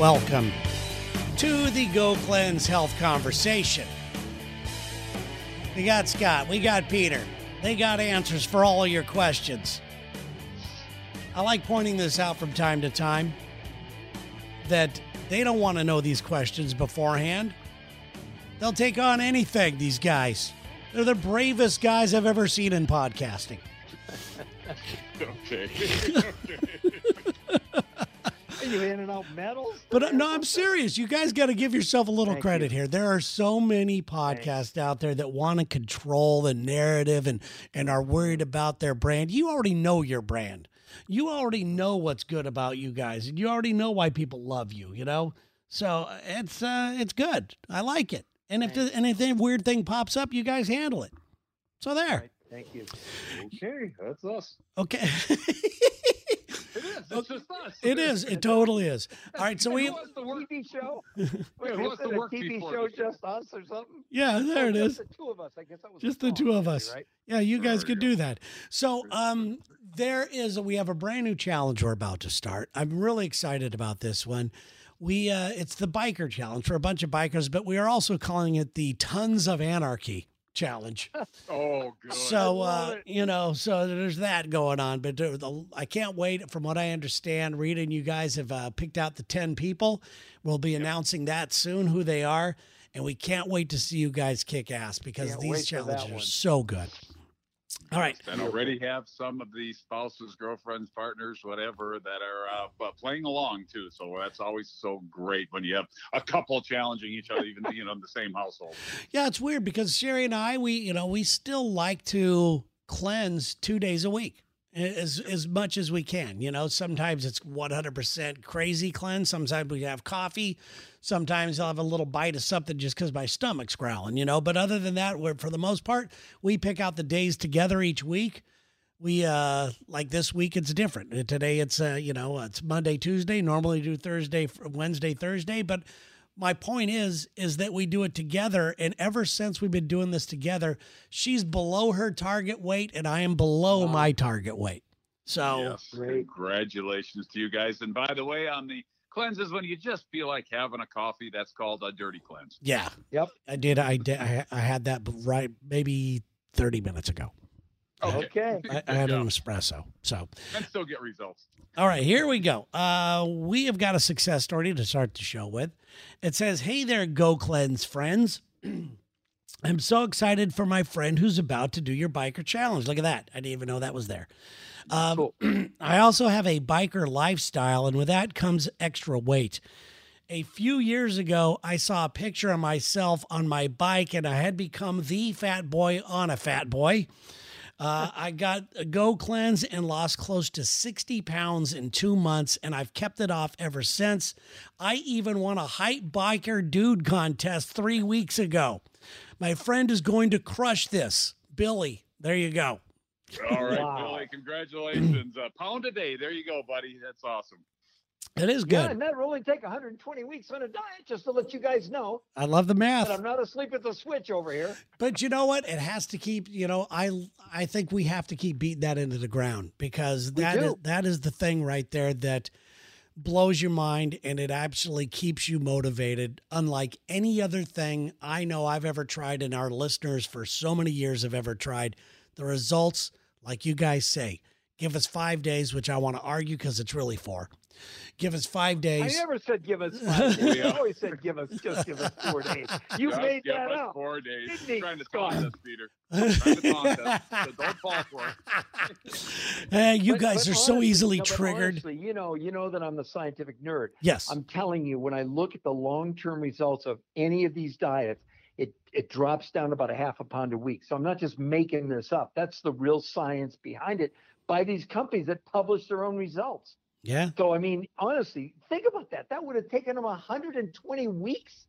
Welcome to the Go Cleanse Health Conversation. We got Scott, we got Peter. They got answers for all of your questions. I like pointing this out from time to time that they don't want to know these questions beforehand. They'll take on anything, these guys. They're the bravest guys I've ever seen in podcasting. Okay. You handing out medals? But uh, no, I'm serious. You guys got to give yourself a little Thank credit you. here. There are so many podcasts out there that want to control the narrative and and are worried about their brand. You already know your brand. You already know what's good about you guys, and you already know why people love you. You know, so uh, it's uh, it's good. I like it. And if the, anything weird thing pops up, you guys handle it. So there. Thank you. okay, that's us. Okay. It is. It's just us. it is. It totally is. All right. So Who we. wants to work? TV show? Wait, Wait, who was wants it a work TV before show just us or something? Yeah, there Oh, it is. Just the two of us. I guess that was Just the two of us. right? Yeah, you guys There could do that. So, um, there is we have a brand new challenge we're about to start. I'm really excited about this one. We uh, it's the biker challenge for a bunch of bikers, but we are also calling it the Tons of Anarchy challenge. Oh, good. So uh, you know, so there's that going on. But the, I can't wait. From what I understand, Rita and you guys have uh, picked out the ten people. We'll be announcing that soon who they are, and we can't wait to see you guys kick ass because Can't these wait for that challenges are so good. All right. and already have some of these spouses, girlfriends, partners, whatever, that are uh, playing along too. So that's always so great when you have a couple challenging each other, even you know in the same household. Yeah, it's weird because Sherry and I, we you know, we still like to cleanse two days a week as as much as we can. You know, sometimes it's one hundred percent crazy cleanse. Sometimes we have coffee. Sometimes I'll have a little bite of something just because my stomach's growling. You know, but other than that, we're for the most part, we pick out the days together each week. We uh like this week it's different. Today it's uh you know it's Monday Tuesday. Normally do Thursday Wednesday Thursday, but my point is is that we do it together and ever since we've been doing this together she's below her target weight and i am below Wow. my target weight so yes, Great. congratulations to you guys. And by the way, on the cleanses, when you just feel like having a coffee, that's called a dirty cleanse. yeah Yep. i did i did i, I had that right maybe 30 minutes ago Okay. I, I had an espresso so and still get results. All right, here we go. Uh, we have got a success story to start the show with. It says, Hey there, Go Cleanse friends. I'm so excited for my friend who's about to do your biker challenge. Look at that. I didn't even know that was there. Um, Cool. I also have a biker lifestyle, and with that comes extra weight. A few years ago, I saw a picture of myself on my bike, and I had become the fat boy on a fat boy. Uh, I got a Go Cleanse and lost close to 60 pounds in two months, and I've kept it off ever since. I even won a hype biker dude contest three weeks ago. My friend is going to crush this. Billy, there you go. All right, Wow. Billy, congratulations. A pound a day. There you go, buddy. That's awesome. It is Yeah, good. and that will only take 120 weeks on a diet, just to let you guys know I love the math. I'm not asleep at the switch over here. But you know what? It has to keep. You know, I I think we have to keep beating that into the ground because We that is that is the thing right there that blows your mind and it actually keeps you motivated. Unlike any other thing I know I've ever tried, and our listeners for so many years have ever tried. The results, like you guys say, give us five days, which I want to argue because it's really four. Give us five days. I days. never said give us five days. Yeah. I always said give us just give us four days. You Just made give that us up. Four days. Didn't he, Trying to Scott? taunt us, Peter. Trying to taunt us. So don't fall for it. Eh, you But- guys but are so easily no, triggered. honestly, you know, you know that I'm the scientific nerd. yes. I'm telling you, when I look at the long-term results of any of these diets, it it drops down about a half a pound a week. So I'm not just making this up. That's the real science behind it by these companies that publish their own results. yeah. So I mean, honestly, think about that. That would have taken them 120 weeks.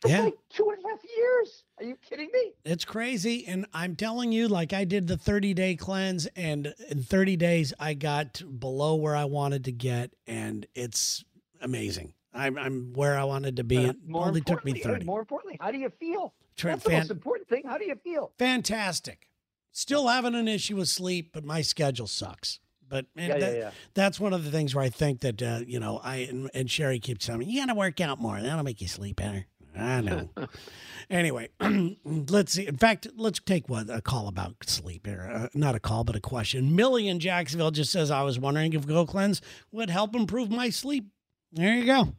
That's Yeah. like two and a half years. Are you kidding me? It's crazy. And I'm telling you, like I did the 30 day cleanse, and in 30 days, I got below where I wanted to get, and it's amazing. I'm, I'm where I wanted to be. Uh, It more only took me importantly- hey, 30. More importantly, how do you feel? Tra- That's the fan- most important thing. How do you feel? fantastic. Still having an issue with sleep, but my schedule sucks. But man, Yeah, that- yeah, yeah. that's one of the things where I think that uh, you know I and, and Sherry keeps telling me you got to work out more. That'll make you sleep better. I know. anyway, let's see. In fact, let's take one a call about sleep here. Uh, not a call, but a question. Millie in Jacksonville just says I was wondering if Go Cleanse would help improve my sleep. There you go.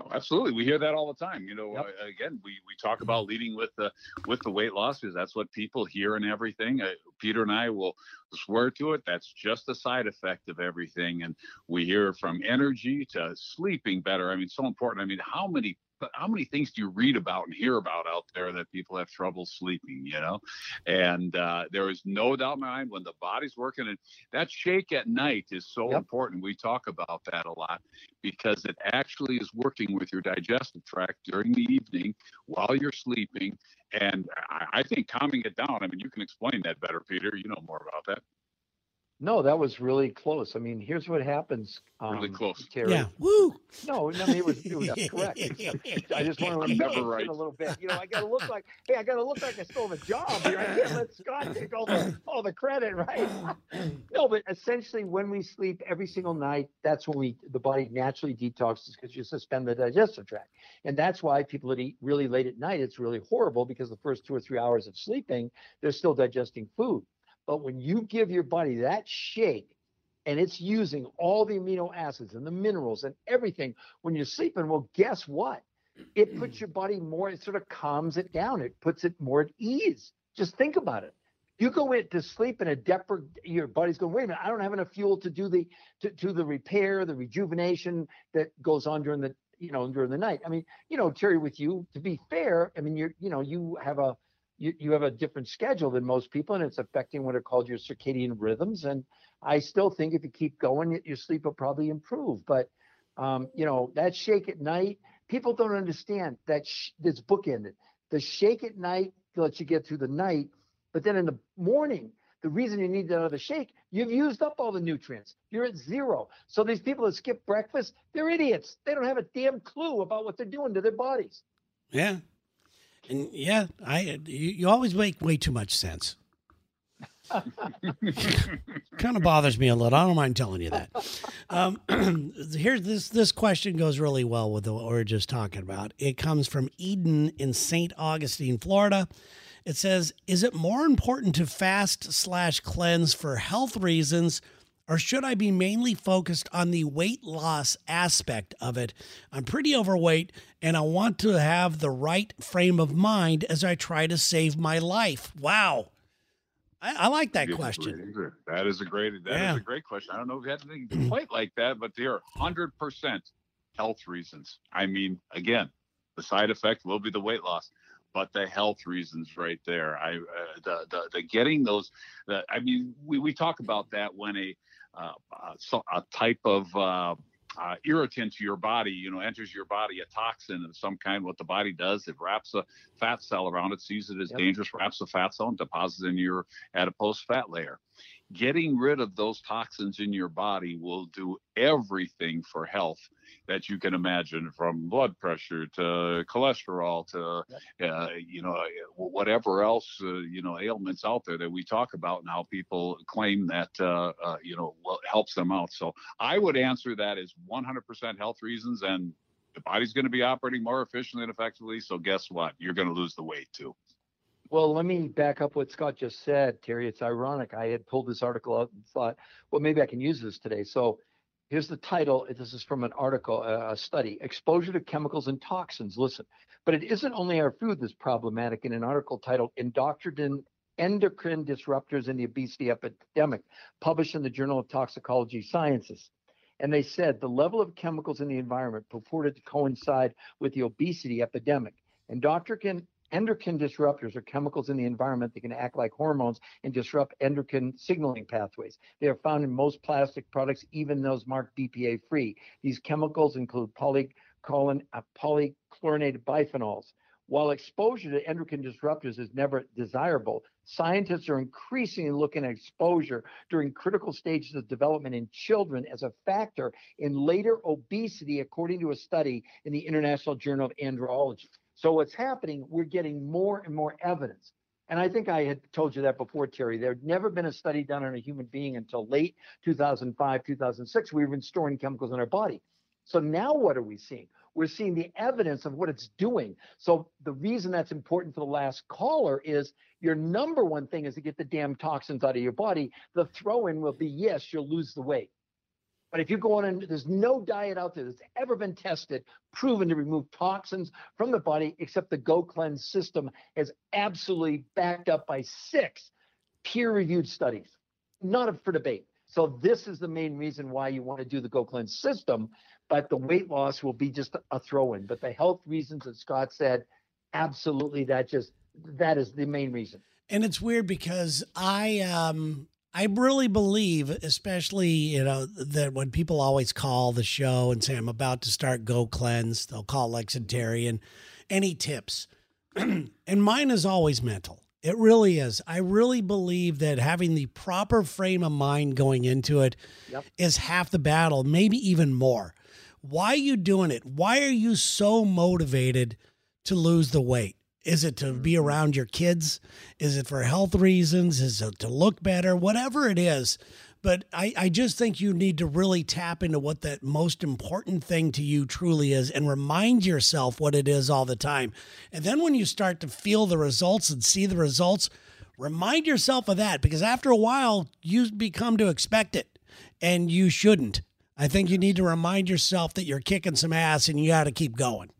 Oh, absolutely, we hear that all the time. You know, Yep. uh, again, we, we talk about leading with the with the weight loss because that's what people hear and everything. Uh, Peter and I will swear to it. That's just a side effect of everything, and we hear from energy to sleeping better. I mean, so important. I mean, how many how many things do you read about and hear about out there that people have trouble sleeping? You know, and uh, there is no doubt in my mind when the body's working, and that shake at night is so Yep. important. We talk about that a lot because it actually is working with your digestive tract during the evening while you're sleeping. And I, I think calming it down, I mean, you can explain that better, Peter. You know more about that. No, that was really close. I mean, here's what happens. Um, Really close. Terry. Yeah. Woo. No, no, I mean, it was, it was that's correct. I just want to I'm embarrass never it right. a little bit. You know, I got to look like, hey, I got to look like I still have a job here. I can't let Scott take all the all the credit, right? no, but essentially, when we sleep every single night, that's when we the body naturally detoxes because you suspend the digestive tract, and that's why people that eat really late at night, it's really horrible because the first two or three hours of sleeping, they're still digesting food. But when you give your body that shake and it's using all the amino acids and the minerals and everything when you're sleeping. Well, guess what? It puts your body more, it sort of calms it down. It puts it more at ease. Just think about it. You go into sleep in a depre, your body's going, wait a minute, I don't have enough fuel to do the to, to the repair, the rejuvenation that goes on during the you know during the night. I mean, you know, Terry, with you, to be fair, I mean, you're you know, you have a you, you have a different schedule than most people, and it's affecting what are called your circadian rhythms. And I still think if you keep going, your sleep will probably improve. But um, you know that shake at night, people don't understand that sh- this bookended. The shake at night lets you get through the night, but then in the morning, the reason you need another shake, you've used up all the nutrients. You're at zero. So these people that skip breakfast, they're idiots. They don't have a damn clue about what they're doing to their bodies. Yeah. And yeah, I you, you always make way too much sense. kind of bothers me a little. I don't mind telling you that. Um, here's this this question goes really well with what we're just talking about. It comes from Eden in St. Augustine, Florida. It says, "Is it more important to fast slash cleanse for health reasons?" Or should I be mainly focused on the weight loss aspect of it? I'm pretty overweight and I want to have the right frame of mind as I try to save my life. Wow. I, I like that question. That is a great. That is Yeah. a great question. I don't know if you had anything quite like that, but they are hundred percent health reasons. I mean, again, the side effect will be the weight loss, but the health reasons right there. I uh, the, the the getting those. The, I mean, we we talk about that when a uh, uh, so, a type of uh, uh, irritant to your body, you know, enters your body, a toxin of some kind. What the body does, it wraps a fat cell around it, sees it as Yep. dangerous, wraps the fat cell, and deposits in your adipose fat layer. Getting rid of those toxins in your body will do everything for health that you can imagine, from blood pressure to cholesterol to, uh, you know, whatever else, uh, you know, ailments out there that we talk about and how people claim that, uh, uh, you know, helps them out. So I would answer that as 100% health reasons and the body's going to be operating more efficiently and effectively. So guess what? You're going to lose the weight too. Well, let me back up what Scott just said, Terry. It's ironic. I had pulled this article out and thought, well, maybe I can use this today. So here's the title. This is from an article, a study Exposure to Chemicals and Toxins. Listen, but it isn't only our food that's problematic in an article titled Endocrine Endocrine Disruptors in the Obesity Epidemic, published in the Journal of Toxicology Sciences. And they said the level of chemicals in the environment purported to coincide with the obesity epidemic. and Endocrine endocrine disruptors are chemicals in the environment that can act like hormones and disrupt endocrine signaling pathways. They are found in most plastic products, even those marked BPA free. These chemicals include polychlorinated uh, polychlorinated biphenyls. While exposure to endocrine disruptors is never desirable, scientists are increasingly looking at exposure during critical stages of development in children as a factor in later obesity, according to a study in the International Journal of Andrology. So what's happening, we're getting more and more evidence. And I think I had told you that before, Terry. There had never been a study done on a human being until late 2005, 2006. We were storing chemicals in our body. So now what are we seeing? We're seeing the evidence of what it's doing. So the reason that's important for the last caller is your number one thing is to get the damn toxins out of your body. The throw in will be yes, you'll lose the weight. But if you go on and there's no diet out there that's ever been tested, proven to remove toxins from the body, except the Go Cleanse system is absolutely backed up by six peer-reviewed studies, not up for debate. So this is the main reason why you want to do the Go Cleanse system, but the weight loss will be just a throw-in. But the health reasons that Scott said, absolutely, that just that is the main reason. And it's weird because I um I really believe, especially, you know, that when people always call the show and say, I'm about to start Go Cleanse, they'll call Lex and Terry and any tips. and mine is always mental. It really is. I really believe that having the proper frame of mind going into it Yep. is half the battle, maybe even more. Why are you doing it? Why are you so motivated to lose the weight? Is it to be mm-hmm. around your kids? Is it for health reasons? Is it to look better? Whatever it is. But I, I just think you need to really tap into what that most important thing to you truly is and remind yourself what it is all the time. And then when you start to feel the results and see the results, remind yourself of that because after a while, you become to expect it and you shouldn't. I think you need to remind yourself that you're kicking some ass and you got to keep going.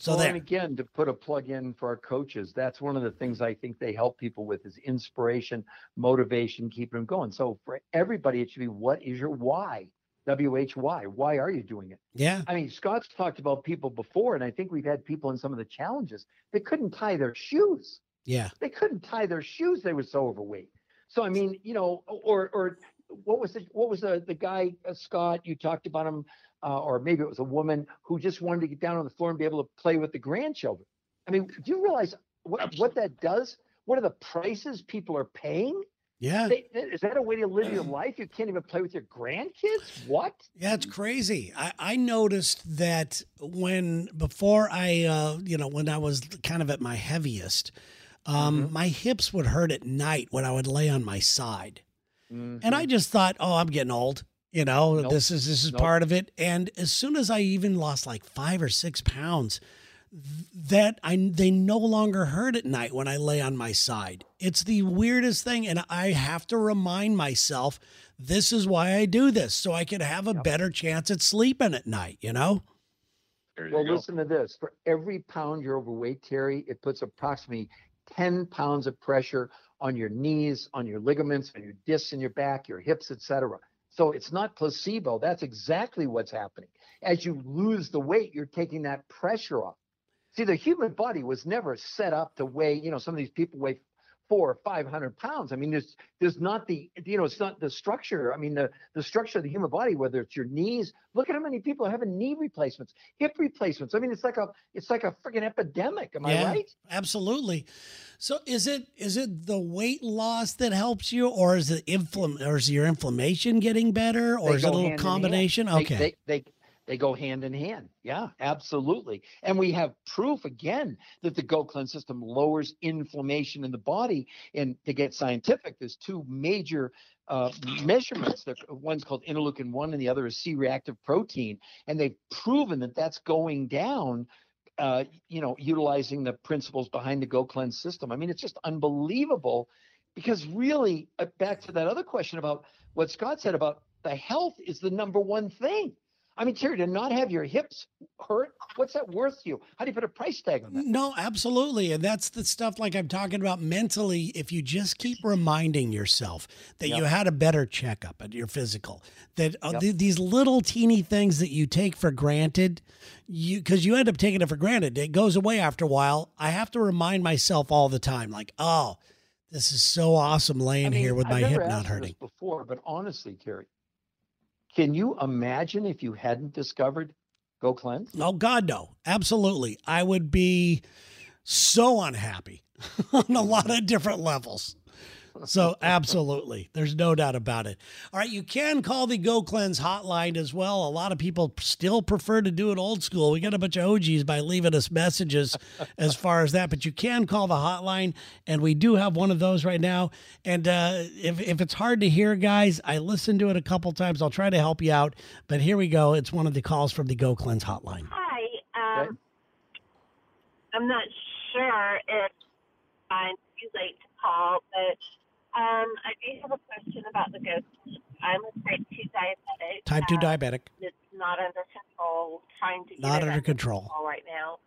So well, there. and again, to put a plug in for our coaches, that's one of the things I think they help people with is inspiration, motivation, keeping them going. So for everybody, it should be what is your why? W H Y. Why are you doing it? Yeah. I mean, Scott's talked about people before, and I think we've had people in some of the challenges. They couldn't tie their shoes. Yeah. They couldn't tie their shoes. They were so overweight. So I mean, you know, or or what was the what was the the guy uh, Scott? You talked about him, uh, or maybe it was a woman who just wanted to get down on the floor and be able to play with the grandchildren. I mean, do you realize what what that does? What are the prices people are paying? Yeah. They, is that a way to live your life? You can't even play with your grandkids. What? Yeah, it's crazy. I, I noticed that when before I, uh, you know, when I was kind of at my heaviest, um, Mhm. my hips would hurt at night when I would lay on my side, and I Mhm. just thought, oh, I'm getting old. You know, Nope. this is this is Nope. part of it. And as soon as I even lost like five or six pounds, that I they no longer hurt at night when I lay on my side. It's the weirdest thing, and I have to remind myself this is why I do this, so I can have a Yep. better chance at sleeping at night. You know? You Well, go. listen to this. For every pound you're overweight, Terry, it puts approximately 10 pounds of pressure on your knees, on your ligaments, on your discs in your back, your hips, etc. So it's not placebo. That's exactly what's happening. As you lose the weight, you're taking that pressure off. See, the human body was never set up to weigh, you know, some of these people weigh four or five hundred pounds. I mean, there's there's not the you know, it's not the structure. I mean, the the structure of the human body, whether it's your knees, look at how many people are having knee replacements, hip replacements. I mean, it's like a it's like a freaking epidemic. Am Yeah. I right? Absolutely. So is it is it the weight loss that helps you, or is it inflam or is your inflammation getting better, or They is it a little hand in hand. combination? Okay. They, they, they go hand in hand. Yeah, absolutely. And we have proof again that the Go Cleanse system lowers inflammation in the body. And to get scientific, there's two major uh, measurements. One's called interleukin one, and the other is C-reactive protein. And they've proven that that's going down. Uh, you know, utilizing the principles behind the Go Cleanse system. I mean, it's just unbelievable because really, uh, back to that other question about what Scott said about the health is the number one thing. I mean, Terry, to not have your hips hurt, what's that worth to you? How do you put a price tag on that? No, absolutely. And that's the stuff like I'm talking about mentally. If you just keep reminding yourself that you had a better checkup at your physical, that uh, Yep. th- these little teeny things that you take for granted, you because you end up taking it for granted, it goes away after a while. I have to remind myself all the time, like, oh, this is so awesome laying I mean, here with I've my hip not hurting. before, but honestly, Terry, can you imagine if you hadn't discovered Go Cleanse? Oh God, no, absolutely. I would be so unhappy on a lot of different levels. So absolutely, there's no doubt about it. All right, you can call the Go Cleanse hotline as well. A lot of people still prefer to do it old school. We got a bunch of OGs by leaving us messages as far as that, but you can call the hotline, and we do have one of those right now. And uh, if if it's hard to hear, guys, I listened to it a couple times. I'll try to help you out, but here we go. It's one of the calls from the Go Cleanse hotline. Hi. Um, I'm not sure if I'm too late to call, but um, I do have a question about the ghost. I'm a type 2 diabetic. Type two uh, diabetic, It's not under control, trying to get not it under control. right now.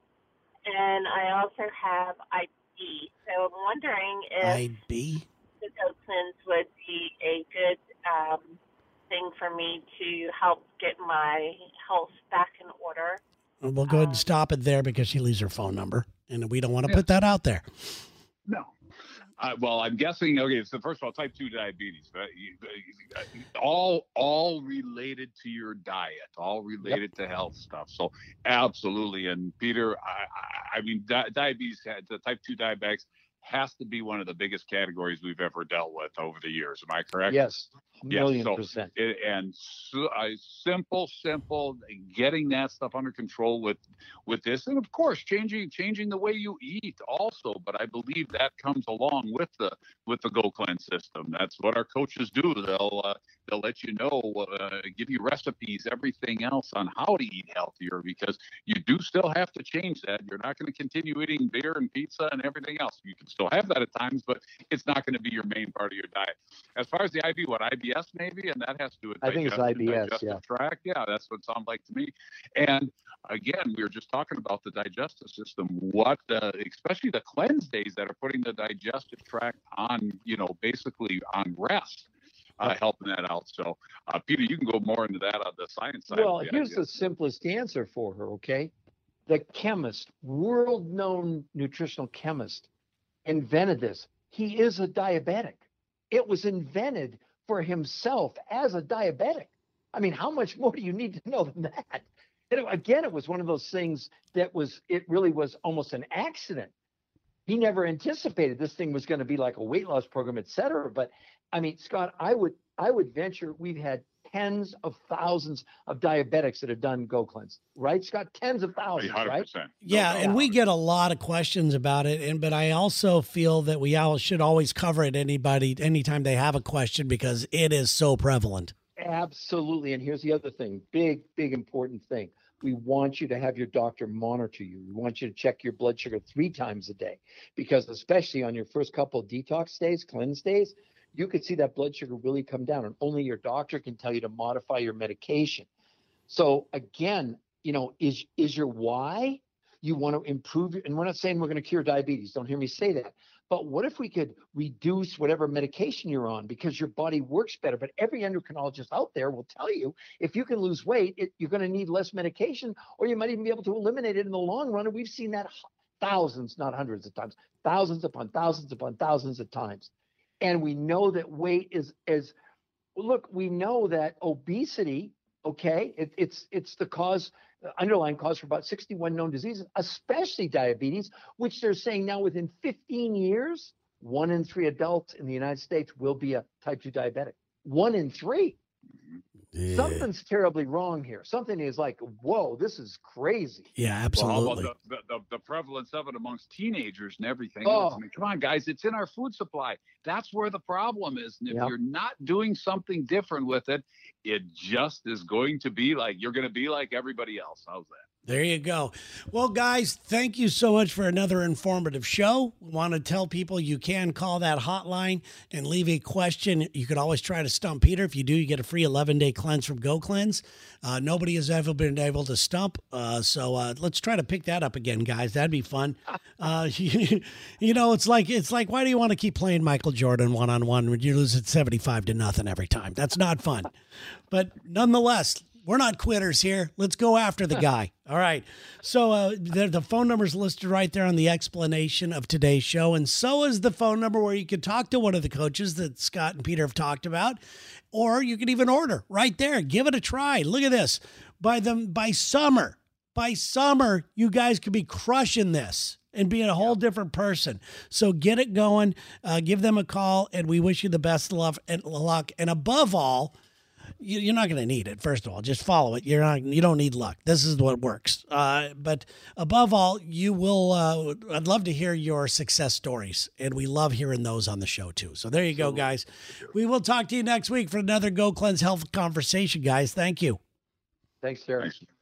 And I also have IB. So I'm wondering if IB. the ghost cleanse would be a good um, thing for me to help get my health back in order. We'll go ahead and Um, stop it there because she leaves her phone number, and we don't want to Yeah. put that out there. No. Uh, well, I'm guessing. Okay, so first of all, type two diabetes, but you, you- all all related to your diet, all related to health stuff. So absolutely. And Peter, I, I, I mean, di- diabetes, the type two diabetics has to be one of the biggest categories we've ever dealt with over the years. Am I correct? Yes, Yes, million so percent. it, and so, uh, simple, simple, getting that stuff under control with with this, and of course, changing changing the way you eat also. But I believe that comes along with the with the Go Cleanse system. That's what our coaches do. They'll uh, they'll let you know, uh, give you recipes, everything else on how to eat healthier because you do still have to change that. You're not going to continue eating beer and pizza and everything else. You can still have that at times, but it's not going to be your main part of your diet. As far as the IB, what IBS maybe, and that has to do with I think it's digestion, IBS, digestive yeah. tract. Yeah, that's what it sounds like to me. And again, we were just talking about the digestive system. What, uh, especially the cleanse days that are putting the digestive tract on, you know, basically on rest. Uh, helping that out. So, uh, Peter, you can go more into that on the science side. Well, the here's idea. the simplest answer for her, okay? The chemist, world known nutritional chemist, invented this. He is a diabetic. It was invented for himself as a diabetic. I mean, how much more do you need to know than that? And again, it was one of those things that was, it really was almost an accident. He never anticipated this thing was going to be like a weight loss program, et cetera. But I mean, Scott, I would, I would venture we've had tens of thousands of diabetics that have done Go Cleanse, right, Scott? Tens of thousands, 100%. right? No Yeah, doubt and we get a lot of questions about it, and but I also feel that we all should always cover it anybody anytime they have a question because it is so prevalent. Absolutely. And here's the other thing big, big important thing. We want you to have your doctor monitor you. We want you to check your blood sugar three times a day because, especially on your first couple of detox days, cleanse days, you could see that blood sugar really come down. And only your doctor can tell you to modify your medication. So, again, you know, is, is your why you want to improve? And we're not saying we're going to cure diabetes. Don't hear me say that. But what if we could reduce whatever medication you're on because your body works better? But every endocrinologist out there will tell you if you can lose weight, it, you're going to need less medication, or you might even be able to eliminate it in the long run. And we've seen that thousands, not hundreds of times, thousands upon thousands upon thousands of times. And we know that weight is is look, we know that obesity, okay, it, it's it's the cause, uh, underlying cause for about 61 known diseases, especially diabetes, which they're saying now within 15 years, one in three adults in the United States will be a type 2 diabetic. One in three. Something's terribly wrong here. Something is like, whoa, this is crazy. Yeah, Well, how absolutely. about the, the, the, the prevalence of it amongst teenagers and everything Oh. else? I oh. mean, come on, guys, it's in our food supply. That's where the problem is. And if Yep. you're not doing something different with it, it just is going to be like you're going to be like everybody else. How's that? There you go. Well, guys, thank you so much for another informative show. Want to tell people you can call that hotline and leave a question. You could always try to stump Peter. If you do, you get a free 11 day cleanse from Go Cleanse. Uh, nobody has ever been able to stump. Uh, so uh, let's try to pick that up again, guys. That'd be fun. Uh, you know, it's like it's like why do you want to keep playing Michael Jordan one on one when you lose at 75 to nothing every time? That's not fun. But nonetheless, we're not quitters here. Let's go after the guy. All right. So uh, the, the phone number is listed right there on the explanation of today's show. And so is the phone number where you could talk to one of the coaches that Scott and Peter have talked about. Or you can even order right there. Give it a try. Look at this. By the by summer, by summer, you guys could be crushing this and being a whole different person. So get it going. Uh, give them a call, and we wish you the best of luck and luck. And above all, you're not going to need it. First of all, just follow it. You're not. You don't need luck. This is what works. Uh, but above all, you will. Uh, I'd love to hear your success stories, and we love hearing those on the show too. So there you go, guys. We will talk to you next week for another Go Cleanse Health conversation, guys. Thank you. Thanks, Derek. Thanks.